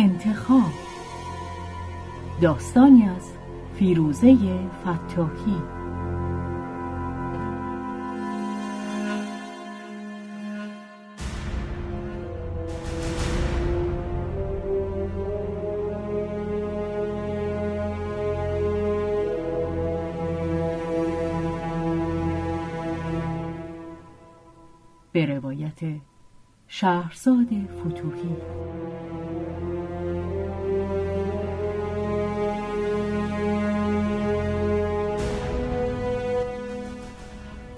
انتخاب. داستانی از فیروزه فتاحی. به روایت شهرزاد فتوحی.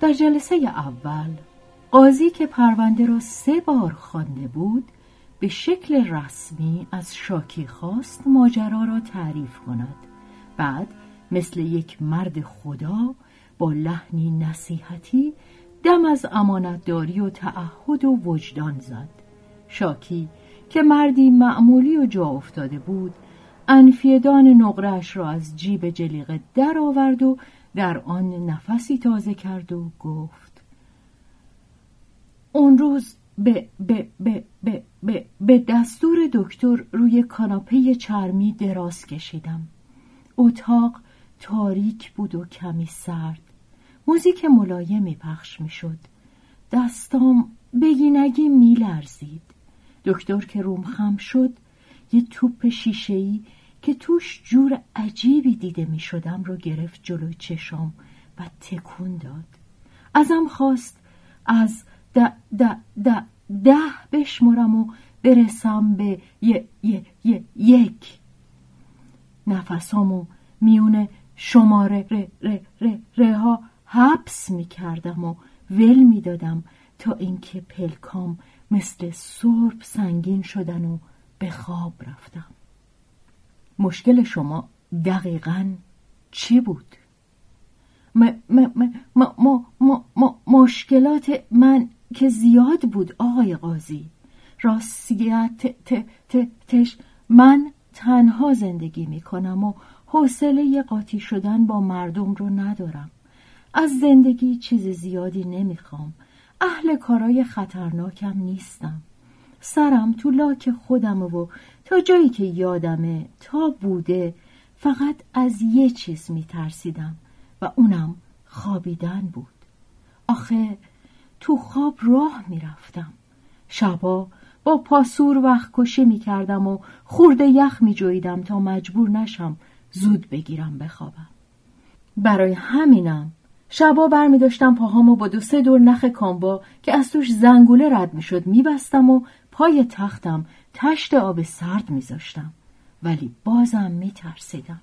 در جلسه اول قاضی که پرونده را سه بار خوانده بود به شکل رسمی از شاکی خواست ماجرا را تعریف کند. بعد مثل یک مرد خدا با لحنی نصیحتی دم از امانتداری و تعهد و وجدان زد. شاکی که مردی معمولی و جا افتاده بود انفیدان نقرش را از جیب جلیقه در آورد و در آن نفسی تازه کرد و گفت اون روز به, به, به, به, به, به دستور دکتر روی کاناپه چرمی دراز کشیدم. اتاق تاریک بود و کمی سرد. موزیک ملایمی پخش می شد دستام بگینگی می لرزید دکتر که روم خم شد یه توپ شیشهی که توش جور عجیبی دیده می شدم رو گرفت جلوی چشام و تکون داد. ازم خواست از ده ده ده ده بشمرم و برسم به یه یه یه یک نفسامو میونه شماره ره ره ره ره ها حبس می کردم و ول می دادم تا اینکه پلکام مثل سرب سنگین شدن و به خواب رفتم. مشکل شما دقیقا چی بود؟ م م م م م مشکلات من که زیاد بود آقای قاضی. راستیت تش من تنها زندگی می کنم و حوصله قاطی شدن با مردم رو ندارم. از زندگی چیز زیادی نمی‌خوام. اهل کارای خطرناکم نیستم. سرم تو لاک خودم و تا جایی که یادمه تا بوده فقط از یه چیز میترسیدم و اونم خوابیدن بود. آخه تو خواب راه می‌رفتم. شبا با پاسور وقت کشی می‌کردم و خورده یخ میجویدم تا مجبور نشم زود بگیرم بخوابم. برای همینم شبا بر می داشتم پاهامو با دو سه دور نخ کامبا که از توش زنگوله رد می شد می بستم و پای تختم تشت آب سرد میذاشتم. ولی بازم میترسیدم.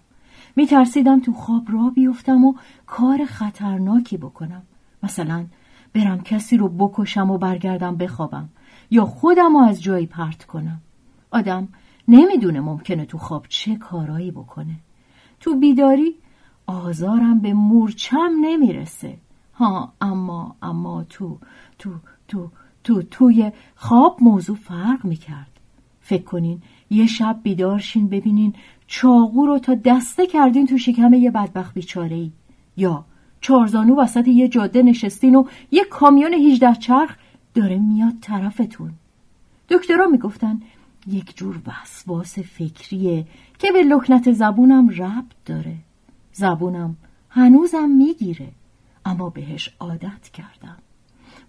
میترسیدم تو خواب را بیفتم و کار خطرناکی بکنم. مثلا برم کسی رو بکشم و برگردم بخوابم یا خودم رو از جایی پرت کنم. آدم نمی‌دونه ممکنه تو خواب چه کارایی بکنه. تو بیداری آزارم به مورچم نمی‌رسه. ها اما اما تو تو تو تو توی خواب موضوع فرق می‌کرد. فکر کنین یه شب بیدارشین ببینین چاقو رو تا دسته کردین تو شکم یه بدبخت بیچاره ای یا چارزانو وسط یه جاده نشستین و یه کامیون 18 چرخ داره میاد طرفتون. دکترها می‌گفتن یک جور وسواس فکریه که به لکنت زبونم ربط داره. زبونم هنوزم می‌گیره اما بهش عادت کردم.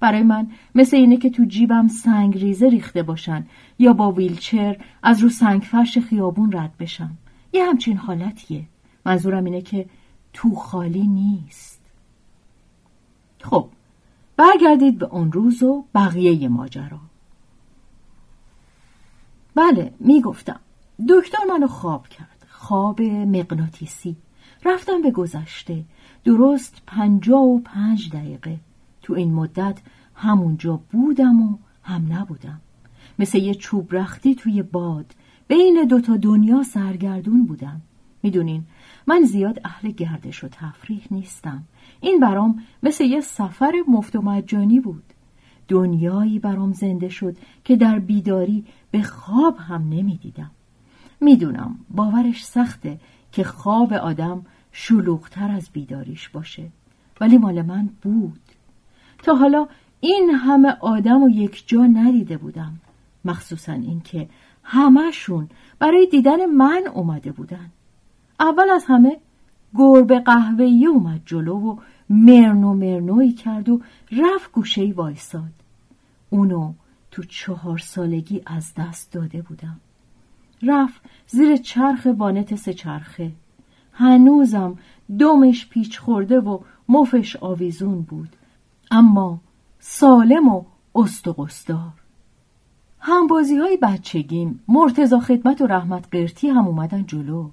برای من مثل اینه که تو جیبم سنگ ریزه ریخته باشن یا با ویلچر از رو سنگ فرش خیابون رد بشم. یه همچین حالتیه. منظورم اینه که تو خالی نیست. خب برگردید به اون روز و بقیه ماجرا. بله می‌گفتم. دکتر منو خواب کرد. خواب مغناطیسی. رفتم به گذشته. درست پنجا و پنج دقیقه. تو این مدت همونجا بودم و هم نبودم. مثل یه چوب رختی توی باد بین دوتا دنیا سرگردون بودم. می‌دونین من زیاد اهل گردش و تفریح نیستم. این برام مثل یه سفر مفت و مجانی بود. دنیایی برام زنده شد که در بیداری به خواب هم نمی‌دیدم. می‌دونم باورش سخته که خواب آدم شلوغتر از بیداریش باشه. ولی مال من بود. تا حالا این همه آدم و یک جا ندیده بودم. مخصوصا اینکه همهشون برای دیدن من اومده بودن. اول از همه گربه قهوه‌ای اومد جلو و مرنو مرنوی کرد و رفت گوشه وایساد. اونو تو چهار سالگی از دست داده بودم. رفت زیر چرخ وانت سه چرخه. هنوزم دمش پیچ خورده و مفش آویزون بود. اما سالم و است و قصدار همبازی های بچگیم مرتزا خدمت و رحمت قرتی هم اومدن جلو.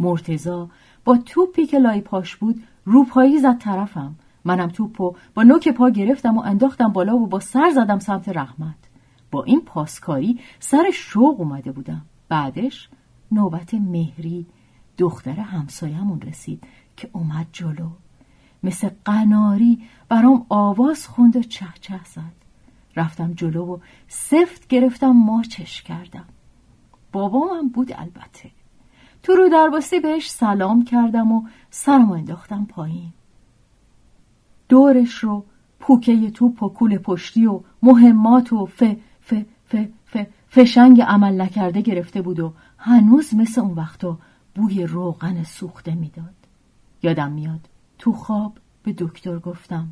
مرتزا با توپی که لای پاش بود روپایی زد طرفم. منم توپو با نوک پا گرفتم و انداختم بالا و با سر زدم سمت رحمت. با این پاسکاری سر شوق اومده بودم. بعدش نوبت مهری دختر همسایمون رسید که اومد جلو. مثل قناری برام آواز خوند و چه چه زد. رفتم جلو و سفت گرفتم ماچش کردم. بابامم بود البته. تو رو درباستی بهش سلام کردم و سرمو انداختم پایین. دورش رو پوکه تو پکول پشتی و مهمات و ف ف ف ف فشنگ عمل نکرده گرفته بود و هنوز مثل اون وقتا بوی روغن سوخته می‌داد. یادم میاد. تو خواب به دکتر گفتم.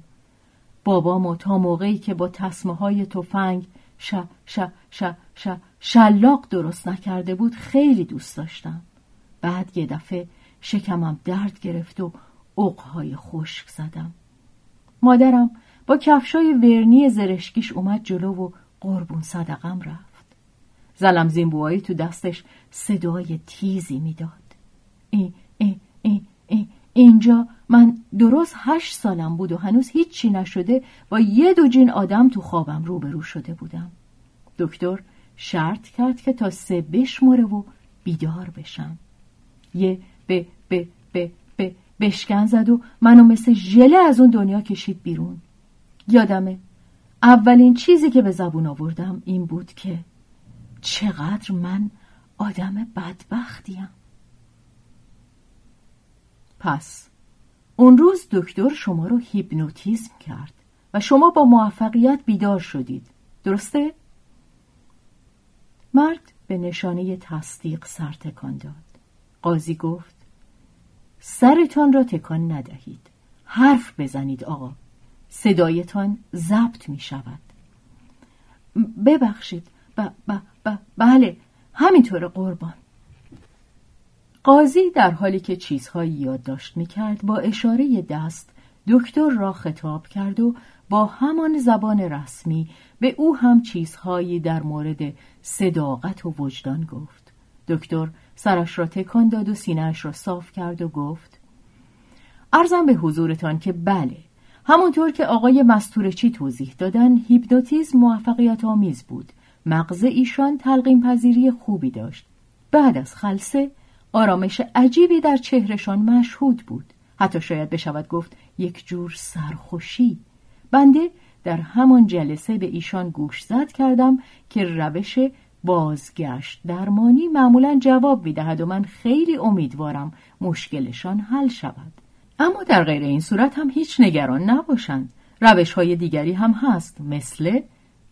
بابامو تا موقعی که با تصمه های تفنگ ش ش ش ش شلاق درست نکرده بود خیلی دوست داشتم. بعد یه دفعه شکمم درد گرفت و عقهای خشک زدم. مادرم با کفشای ورنی زرشکیش اومد جلو و قربون صدقم رفت. زلم زیمبوایی تو دستش صدای تیزی می‌داد. ای ای ای ای اینجا من درست هشت سالم بود و هنوز هیچی نشده با یه دو جین آدم تو خوابم روبرو شده بودم. دکتر شرط کرد که تا سه بشمره و بیدار بشم. یه به به به به بشکن زد و منو مثل ژله از اون دنیا کشید بیرون. یادمه اولین چیزی که به زبون آوردم این بود که چقدر من آدم بدبختیم. پس اون روز دکتر شما رو هیپنوتیزم کرد و شما با موفقیت بیدار شدید. درسته؟ مرد به نشانه تصدیق سر تکان داد. قاضی گفت سرتان را تکان ندهید. حرف بزنید آقا. صدایتان ضبط می شود. ببخشید. ب ب ب بله همینطور قربان. قاضی در حالی که چیزهایی یادداشت می‌کرد با اشاره دست دکتر را خطاب کرد و با همان زبان رسمی به او هم چیزهایی در مورد صداقت و وجدان گفت. دکتر سرش را تکان داد و سینهش را صاف کرد و گفت ارزم به حضورتان که بله همونطور که آقای مستورچی توضیح دادن هیپنوتیزم موفقیت آمیز بود. مغز ایشان تلقیم پذیری خوبی داشت. بعد از خلصه آرامش عجیبی در چهرهشان مشهود بود. حتی شاید بشود گفت یک جور سرخوشی. بنده در همان جلسه به ایشان گوش زد کردم که روش بازگشت درمانی معمولا جواب می‌دهد و من خیلی امیدوارم مشکلشان حل شود. اما در غیر این صورت هم هیچ نگران نباشند. روش های دیگری هم هست مثل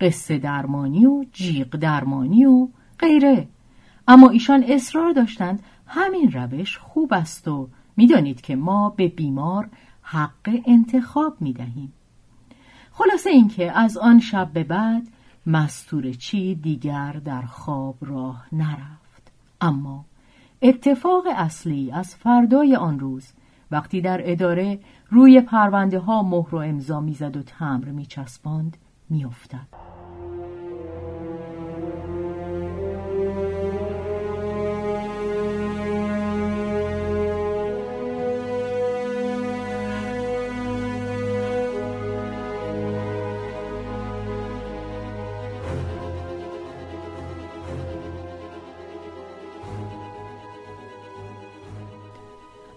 قصه درمانی و جیغ درمانی و غیره. اما ایشان اصرار داشتند همین روش خوب است و می‌دانید که ما به بیمار حق انتخاب می‌دهیم. خلاصه اینکه از آن شب به بعد مستورچی دیگر در خواب راه نرفت. اما اتفاق اصلی از فردای آن روز وقتی در اداره روی پرونده ها مهر و امضا می‌زد و تمر میچسباند میافتد.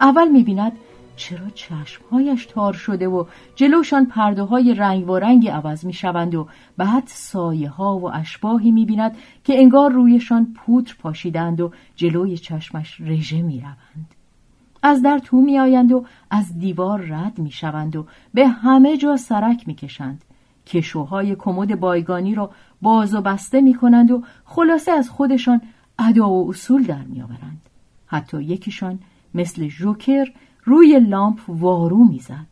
اول می‌بیند چرا چشمهایش تار شده و جلوشان پرده های رنگ و رنگی عوض می شوند و بعد سایه ها و اشباهی می بیند که انگار رویشان پودر پاشیدند و جلوی چشمش رژه می روند. از در تو می آیند و از دیوار رد می شوند و به همه جا سرک می کشند. کشوهای کمد بایگانی را باز و بسته می کنند و خلاصه از خودشان ادا و اصول در می آورند. حتی یکیشان مثل جوکر روی لامپ وارو می‌زد.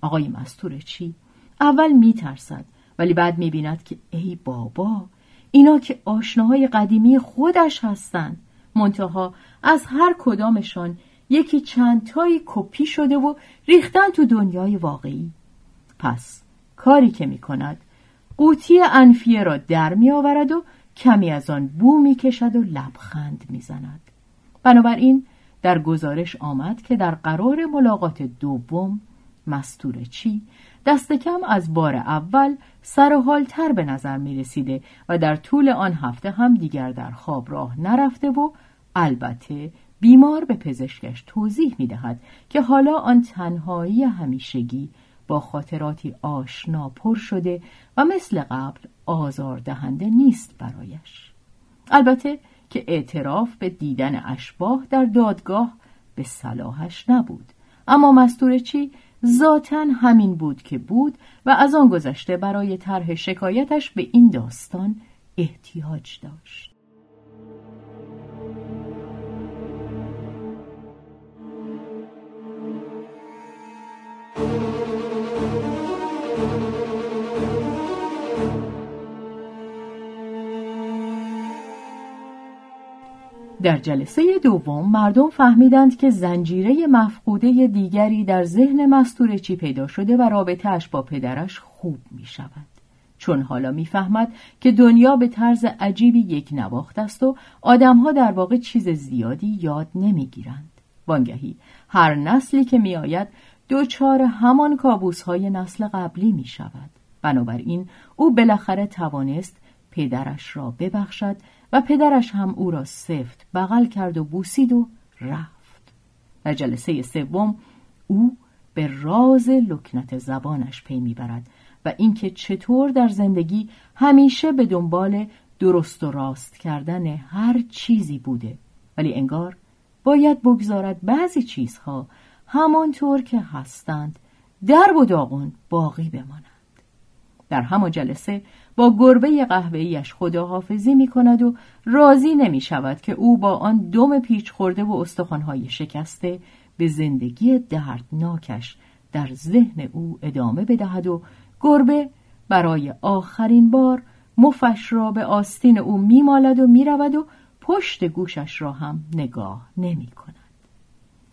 آقای مستور چی؟ اول میترسد ولی بعد می‌بیند که ای بابا اینا که آشناهای قدیمی خودش هستند منتها از هر کدامشان یکی چند تایی کپی شده و ریختن تو دنیای واقعی. پس کاری که می‌کند قوطی انفیه را در میآورد و کمی از آن بو می‌کشد و لبخند می‌زند. بنابراین در گزارش آمد که در قرار ملاقات دوم مستور چی؟ دست کم از بار اول سر و تر به نظر می رسیده و در طول آن هفته هم دیگر در خواب راه نرفته و البته بیمار به پزشکش توضیح می دهد که حالا آن تنهایی همیشگی با خاطراتی آشنا پر شده و مثل قبل آزار دهنده نیست برایش. البته که اعتراف به دیدن اشباه در دادگاه به صلاحش نبود. اما مستور چی؟ ذاتا همین بود که بود و از آن گذشته برای طرح شکایتش به این داستان احتیاج داشت. در جلسه دوم مردم فهمیدند که زنجیره مفقوده دیگری در ذهن مستورچی پیدا شده و رابطهش با پدرش خوب می شود. چون حالا می‌فهمد که دنیا به طرز عجیبی یک نواخت است و آدمها در واقع چیز زیادی یاد نمی‌گیرند. وانگهی هر نسلی که میآید دوچار همان کابوس های نسل قبلی می شود. بنابراین او بالاخره توانست پدرش را ببخشد و پدرش هم او را سفت بغل کرد و بوسید و رفت. در جلسه سوم او به راز لکنت زبانش پی می‌برد و اینکه چطور در زندگی همیشه به دنبال درست و راست کردن هر چیزی بوده. ولی انگار باید بگذارد بعضی چیزها همانطور که هستند در و داغون باقی بمانند. در همان جلسه با گربه قهوه‌ایش خداحافظی می کند و راضی نمی شود که او با آن دم پیچ خورده و استخوانهای شکسته به زندگی دردناکش در ذهن او ادامه بدهد و گربه برای آخرین بار مفش را به آستین او میمالد و می‌رود و پشت گوشش را هم نگاه نمی کند.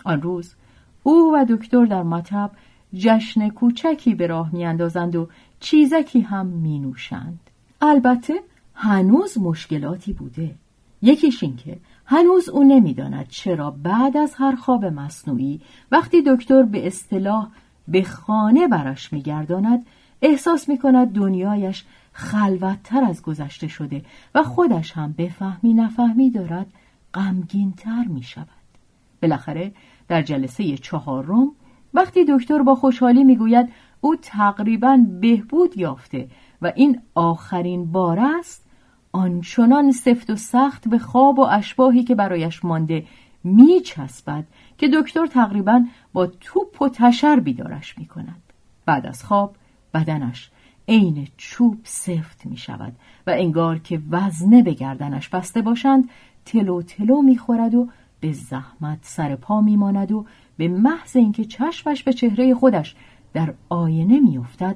آن روز او و دکتر در مطب جشن کوچکی به راه میاندازند و چیزکی هم می نوشند. البته هنوز مشکلاتی بوده. یکیش این که هنوز او نمی‌داند چرا بعد از هر خواب مصنوعی وقتی دکتر به اصطلاح به خانه برش میگرداند احساس می کند دنیایش خلوتتر از گذشته شده و خودش هم بفهمی نفهمی دارد غمگینتر می شود. بالاخره در جلسه چهارم وقتی دکتر با خوشحالی می‌گوید او تقریبا بهبود یافته و این آخرین بار است آنچنان سفت و سخت به خواب و اشباهی که برایش مانده میچسبد که دکتر تقریبا با توپ و تشر بیدارش می کند. بعد از خواب بدنش عین چوب سفت می شود و انگار که وزنه به گردنش بسته باشند تلو تلو می خورد و به زحمت سر پا می ماند و به محض اینکه چشمش به چهره خودش در آینه میافتد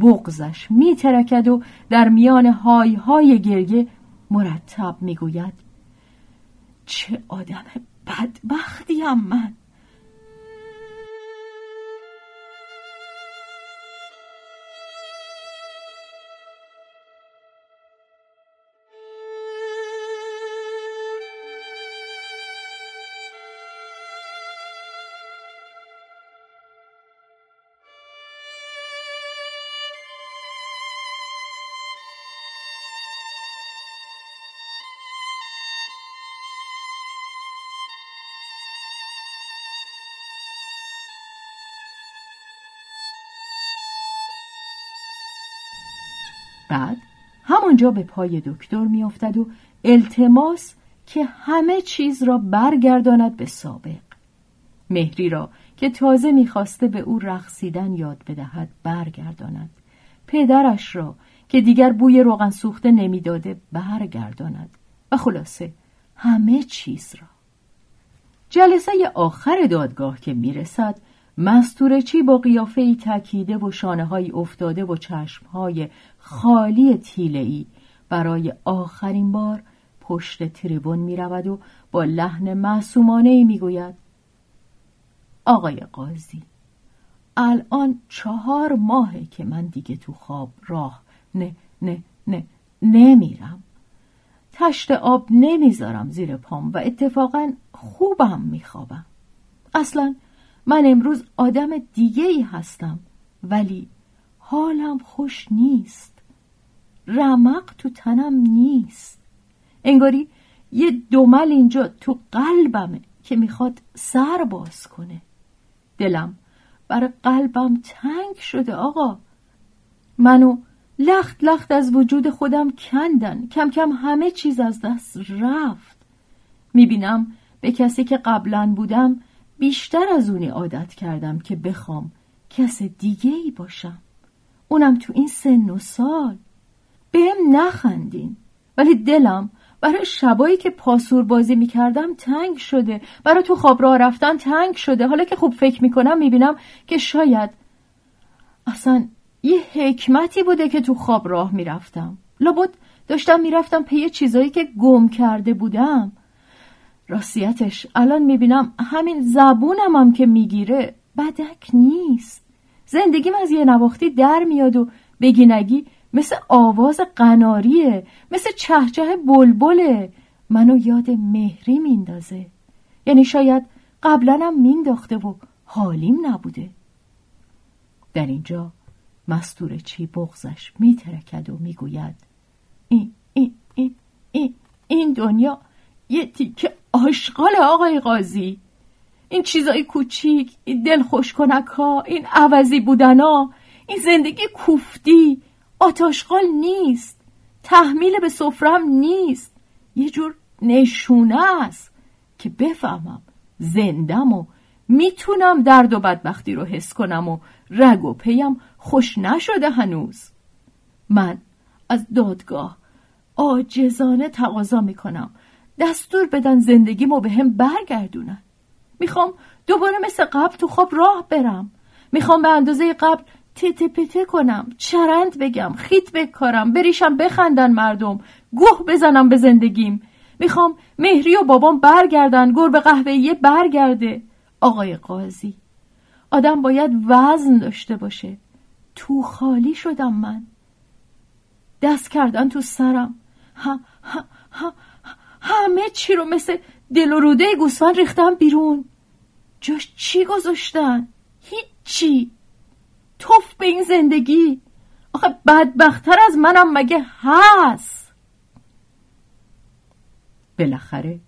بغزش میترکد و در میان های های گرگه مرتب می‌گوید چه آدم بدبختیم من! بعد همانجا به پای دکتر میافتد و التماس که همه چیز را برگرداند به سابق. مهری را که تازه می‌خواسته به او رقصیدن یاد بدهد برگرداند. پدرش را که دیگر بوی روغن سوخته نمی‌داده برگرداند. و خلاصه همه چیز را. جلسه آخر دادگاه که می‌رسد مستورچی با قیافه ای تکیده و شانه افتاده و چشم های خالی تیله برای آخرین بار پشت تریبون می رود و با لحن معصومانه ای می گوید آقای قاضی الان چهار ماهه که من دیگه تو خواب راه نه نه نه نمیرم. تشت آب نمی‌ذارم زیر پام و اتفاقا خوبم میخوابم. اصلا من امروز آدم دیگه ای هستم ولی حالم خوش نیست. رمق تو تنم نیست. انگاری یه دومل اینجا تو قلبمه که می‌خواد سر باز کنه. دلم برای قلبم تنگ شده آقا. منو لخت لخت از وجود خودم کندن. کم کم همه چیز از دست رفت. می‌بینم به کسی که قبلا بودم بیشتر از اونی عادت کردم که بخوام کس دیگه ای باشم. اونم تو این سن و سال. بهم نخندین. ولی دلم برای شبایی که پاسور بازی می‌کردم تنگ شده. برای تو خواب راه رفتن تنگ شده. حالا که خوب فکر می‌کنم می‌بینم که شاید اصلا یه حکمتی بوده که تو خواب راه می‌رفتم. لابد داشتم می‌رفتم پی چیزایی که گم کرده بودم. راستیتش. الان می‌بینم همین زبونم هم که می‌گیره بدک نیست. زندگیم از یه نواختی در میاد و بگی نگی مثل آواز قناریه مثل چهچه بلبله. منو یاد مهری میندازه. یعنی شاید قبلنم مینداخته و حالیم نبوده. در اینجا مستور چی بغزش میترکد و می‌گوید این این این این این دنیا یه تیکه آشغال آقای قاضی. این چیزای کوچیک این دل خوشکنک ها این عوضی بودن ها این زندگی کوفتی آتاشقال نیست تحمیل به سفرم نیست. یه جور نشونه است که بفهمم زندم و می‌تونم درد و بدبختی رو حس کنم و رگ و پیم خوش نشده هنوز. من از دادگاه آجزانه تقاضا می‌کنم. دستور بدن زندگیمو به هم برگردونن. می‌خوام دوباره مثل قبل تو خواب راه برم. می‌خوام به اندازه قبل تته پته کنم چرند بگم خیت بکارم بریشم بخندن مردم گوه بزنم به زندگیم. می‌خوام مهری و بابام برگردن گربه قهوه‌ایه برگرده. آقای قاضی آدم باید وزن داشته باشه. تو خالی شدم من. دست کردن تو سرم. ها ها ها همه چی رو مثل دل و روده گوسفند ریختم بیرون. جاش چی گذاشتن؟ هیچی. توف به این زندگی. آخه بدبختتر از منم مگه هست؟ بالاخره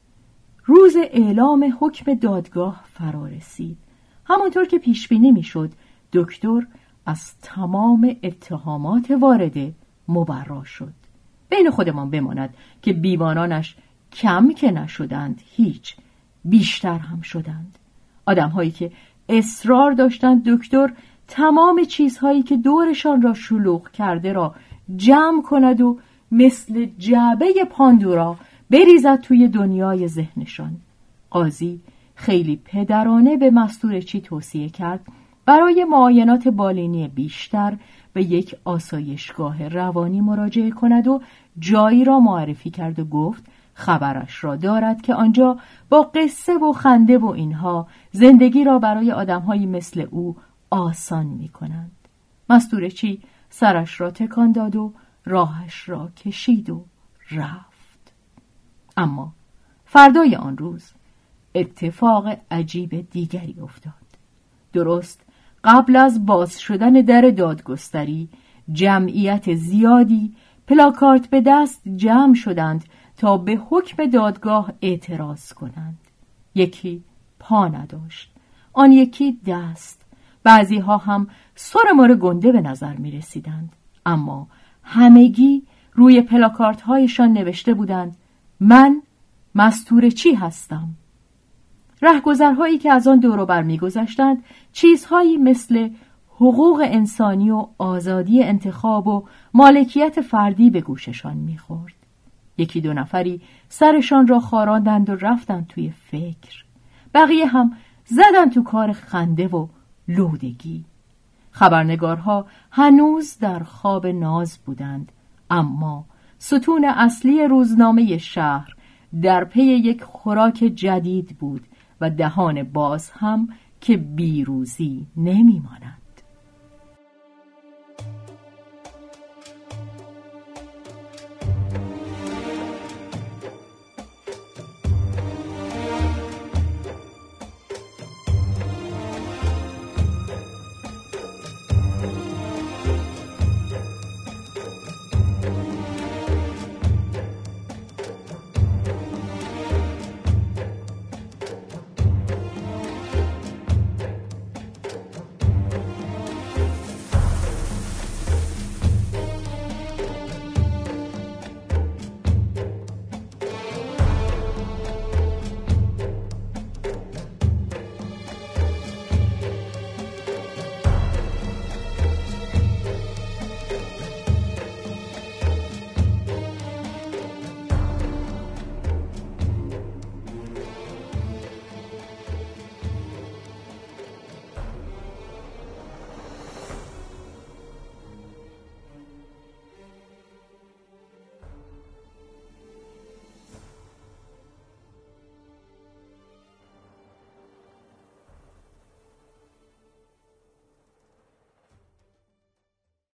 روز اعلام حکم دادگاه فرا رسید. همانطور که پیش بینی می‌شد دکتر از تمام اتهامات وارده مبرا شد. بین خودمان بماند که بیوانانش کم که نشدند هیچ بیشتر هم شدند. آدمهایی که اصرار داشتند دکتر تمام چیزهایی که دورشان را شلوغ کرده را جمع کند و مثل جعبه پاندورا بریزد توی دنیای ذهنشان. قاضی خیلی پدرانه به مستورچی توصیه کرد؟ برای معاینات بالینی بیشتر به یک آسایشگاه روانی مراجعه کند و جایی را معرفی کرد و گفت خبرش را دارد که آنجا با قصه و خنده و اینها زندگی را برای آدمهایی مثل او آسان می کنند. مستورچی سرش را تکان داد و راهش را کشید و رفت. اما فردای آن روز اتفاق عجیب دیگری افتاد. درست قبل از باز شدن در دادگستری جمعیت زیادی پلاکارت به دست جمع شدند تا به حکم دادگاه اعتراض کنند. یکی پا نداشت. آن یکی دست. بعضی ها هم سر مار گنده به نظر می رسیدند اما همگی روی پلاکارت هایشان نوشته بودند من مستور چی هستم؟ رهگذرهایی که از آن دورو بر میگذشتند چیزهایی مثل حقوق انسانی و آزادی انتخاب و مالکیت فردی به گوششان می‌خورد. یکی دو نفری سرشان را خاراندند و رفتند توی فکر. بقیه هم زدن تو کار خنده و لودگی. خبرنگارها هنوز در خواب ناز بودند اما ستون اصلی روزنامه شهر در پی یک خوراک جدید بود و دهان باز هم که بیروزی نمیماند.